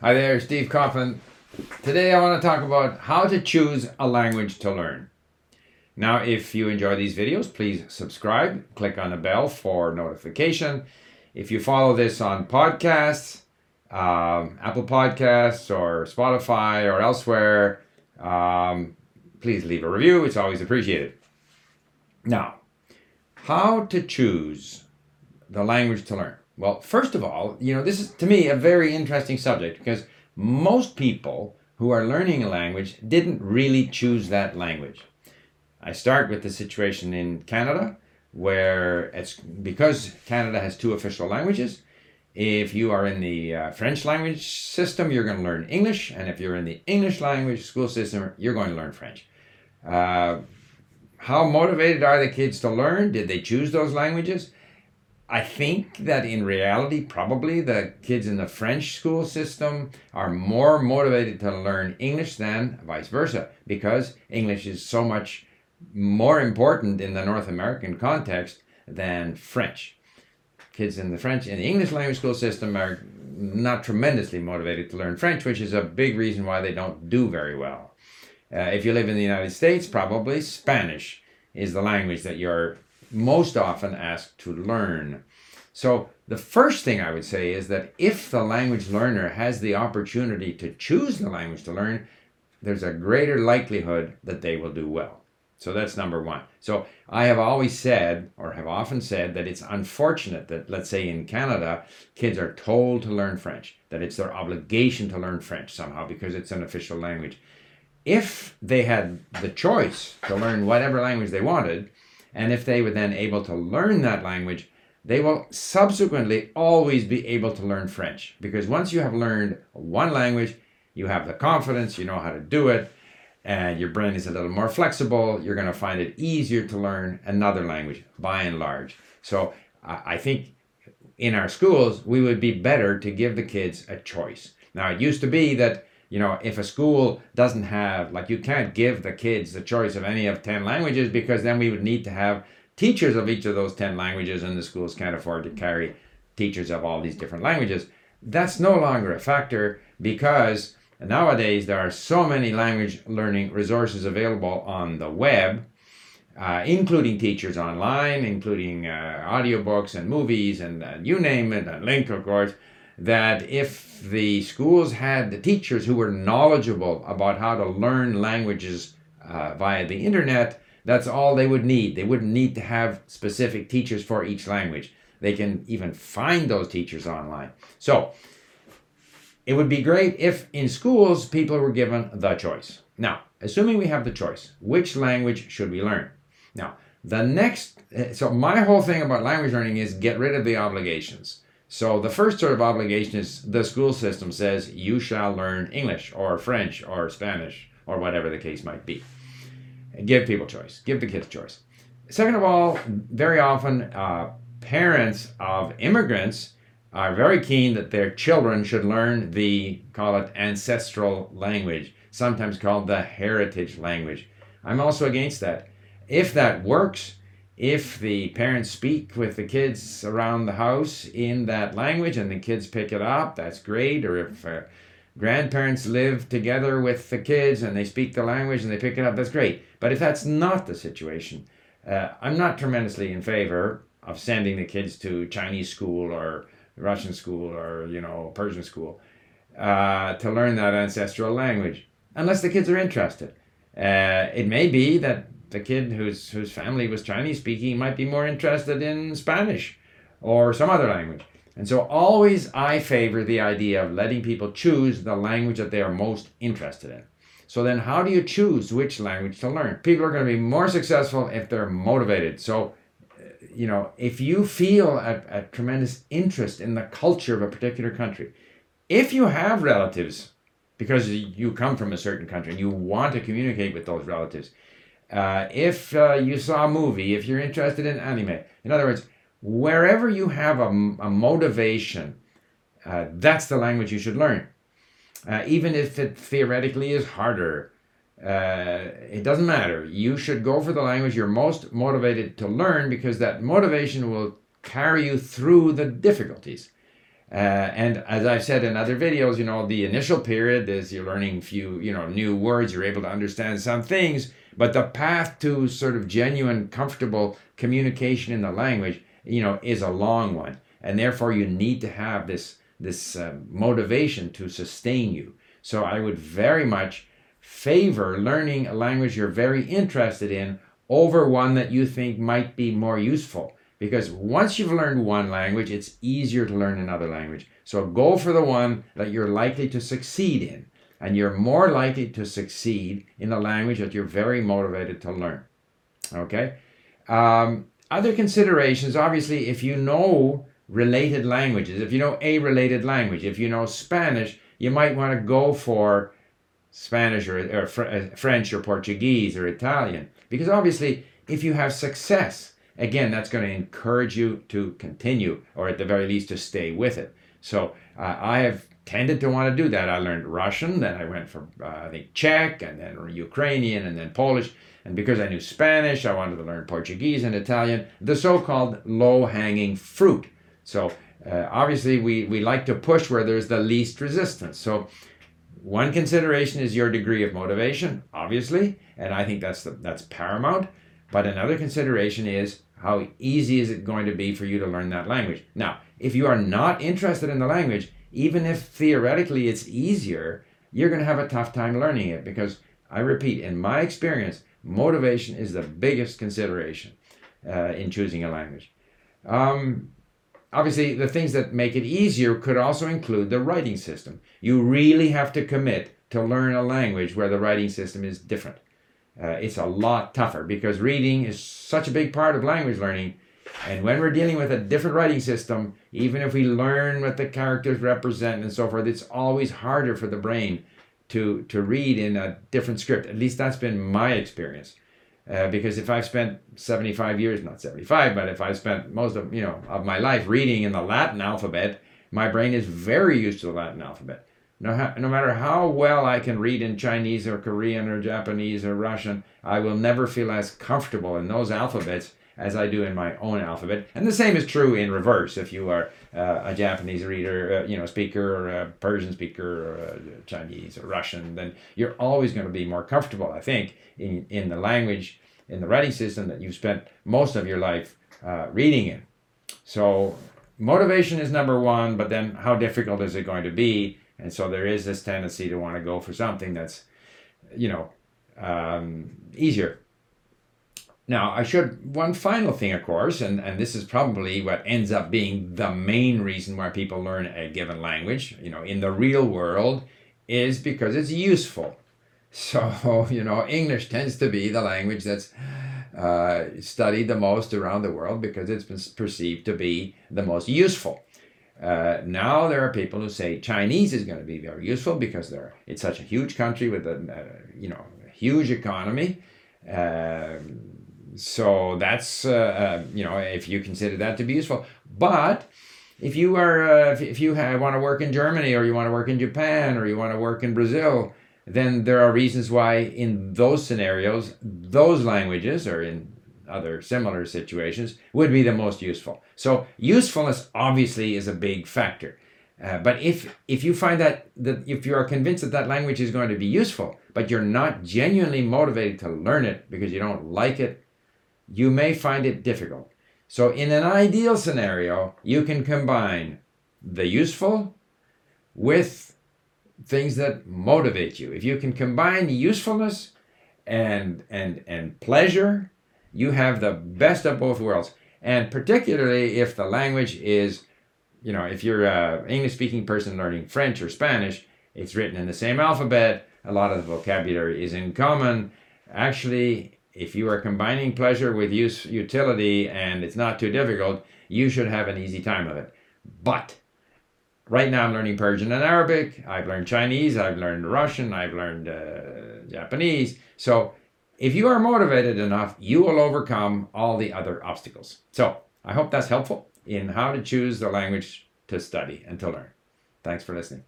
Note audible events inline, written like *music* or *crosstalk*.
Hi there, Steve Kaufmann. Today I want to talk about how to choose a language to learn. Now, if you enjoy these videos, please subscribe, click on the bell for notification. If you follow this on podcasts, um, Apple Podcasts or Spotify or elsewhere, um, please leave a review. It's always appreciated. Now, how to choose the language to learn? Well, first of all, you know, this is to me a very interesting subject because most people who are learning a language didn't really choose that language. I start with the situation in Canada where it's because Canada has two official languages. If you are in the uh, French language system, you're going to learn English, and if you're in the English language school system, you're going to learn French. Uh, how motivated are the kids to learn? Did they choose those languages? I think that in reality, probably the kids in the French school system are more motivated to learn English than vice versa, because English is so much more important in the North American context than French. Kids in the French in the English language school system are not tremendously motivated to learn French, which is a big reason why they don't do very well. Uh, if you live in the United States, probably Spanish is the language that you're most often asked to learn. So, the first thing I would say is that if the language learner has the opportunity to choose the language to learn, there's a greater likelihood that they will do well. So, that's number one. So, I have always said, or have often said, that it's unfortunate that, let's say in Canada, kids are told to learn French, that it's their obligation to learn French somehow because it's an official language. If they had the choice to learn whatever language they wanted, and if they were then able to learn that language, they will subsequently always be able to learn French. Because once you have learned one language, you have the confidence, you know how to do it, and your brain is a little more flexible. You're going to find it easier to learn another language by and large. So I think in our schools, we would be better to give the kids a choice. Now, it used to be that you know, if a school doesn't have, like, you can't give the kids the choice of any of 10 languages because then we would need to have teachers of each of those 10 languages, and the schools can't afford to carry teachers of all these different languages. That's no longer a factor because nowadays there are so many language learning resources available on the web, uh, including teachers online, including uh, audiobooks and movies, and uh, you name it, and LingQ, of course that if the schools had the teachers who were knowledgeable about how to learn languages uh, via the internet, that's all they would need. They wouldn't need to have specific teachers for each language. They can even find those teachers online. So it would be great if in schools people were given the choice. Now, assuming we have the choice, which language should we learn? Now, the next, so my whole thing about language learning is get rid of the obligations. So the first sort of obligation is the school system says you shall learn English or French or Spanish or whatever the case might be. Give people choice. Give the kids choice. Second of all, very often uh, parents of immigrants are very keen that their children should learn the call it ancestral language, sometimes called the heritage language. I'm also against that. If that works, if the parents speak with the kids around the house in that language and the kids pick it up, that's great. Or if uh, grandparents live together with the kids and they speak the language and they pick it up, that's great. But if that's not the situation, uh, I'm not tremendously in favor of sending the kids to Chinese school or Russian school or you know Persian school uh, to learn that ancestral language, unless the kids are interested. Uh, it may be that the kid whose whose family was Chinese speaking might be more interested in Spanish or some other language. And so always I favor the idea of letting people choose the language that they are most interested in. So then how do you choose which language to learn? People are going to be more successful if they're motivated. So uh, you know, if you feel a, a tremendous interest in the culture of a particular country, if you have relatives because you come from a certain country and you want to communicate with those relatives, uh, if uh, you saw a movie, if you're interested in anime, in other words, wherever you have a, a motivation, uh, that's the language you should learn. Uh, even if it theoretically is harder, uh, it doesn't matter. You should go for the language you're most motivated to learn because that motivation will carry you through the difficulties. Uh, and as I've said in other videos, you know, the initial period is you're learning few, you know, new words, you're able to understand some things, but the path to sort of genuine, comfortable communication in the language, you know, is a long one. And therefore you need to have this, this uh, motivation to sustain you. So I would very much favor learning a language you're very interested in over one that you think might be more useful. Because once you've learned one language, it's easier to learn another language. So go for the one that you're likely to succeed in. And you're more likely to succeed in the language that you're very motivated to learn. Okay? Um, other considerations obviously, if you know related languages, if you know a related language, if you know Spanish, you might want to go for Spanish or, or Fr- uh, French or Portuguese or Italian. Because obviously, if you have success, again, that's going to encourage you to continue, or at the very least, to stay with it. So uh, I have tended to want to do that. I learned Russian, then I went for uh, I think Czech, and then Ukrainian, and then Polish. And because I knew Spanish, I wanted to learn Portuguese and Italian, the so-called low-hanging fruit. So uh, obviously, we we like to push where there's the least resistance. So one consideration is your degree of motivation, obviously, and I think that's the, that's paramount. But another consideration is how easy is it going to be for you to learn that language? Now, if you are not interested in the language, even if theoretically it's easier, you're going to have a tough time learning it because I repeat, in my experience, motivation is the biggest consideration uh, in choosing a language. Um, obviously, the things that make it easier could also include the writing system. You really have to commit to learn a language where the writing system is different uh, it's a lot tougher because reading is such a big part of language learning. And when we're dealing with a different writing system, even if we learn what the characters represent and so forth, it's always harder for the brain to, to read in a different script. At least that's been my experience. Uh, because if I've spent 75 years, not 75, but if I've spent most of, you know, of my life reading in the Latin alphabet, my brain is very used to the Latin alphabet. No, no matter how well I can read in Chinese or Korean or Japanese or Russian, I will never feel as comfortable in those alphabets as I do in my own alphabet. And the same is true in reverse. If you are uh, a Japanese reader, uh, you know, speaker, or a Persian speaker, or Chinese or Russian, then you're always going to be more comfortable, I think, in, in the language, in the writing system that you've spent most of your life uh, reading in. So motivation is number one, but then how difficult is it going to be? And so there is this tendency to want to go for something that's, you know, um, easier. Now, I should, one final thing, of course, and, and this is probably what ends up being the main reason why people learn a given language, you know, in the real world, is because it's useful. *laughs* So, you know, English tends to be the language that's uh, studied the most around the world because it's been perceived to be the most useful. Uh, now there are people who say Chinese is going to be very useful because they're, it's such a huge country with a, uh, you know huge economy. Uh, so that's uh, uh, you know if you consider that to be useful. But if you are if, if you want to work in Germany or you want to work in Japan or you want to work in Brazil, then there are reasons why in those scenarios those languages or in other similar situations would be the most useful. So usefulness obviously is a big factor. Uh, but if if you find that that if you are convinced that that language is going to be useful, but you're not genuinely motivated to learn it because you don't like it, you may find it difficult. So in an ideal scenario, you can combine the useful with things that motivate you. If you can combine usefulness and and and pleasure you have the best of both worlds. And particularly if the language is, you know, if you're an English speaking person learning French or Spanish, it's written in the same alphabet. A lot of the vocabulary is in common. Actually, if you are combining pleasure with use utility and it's not too difficult, you should have an easy time of it. But right now I'm learning Persian and Arabic. I've learned Chinese. I've learned Russian. I've learned uh, Japanese. So if you are motivated enough, you will overcome all the other obstacles. So I hope that's helpful in how to choose the language to study and to learn. Thanks for listening.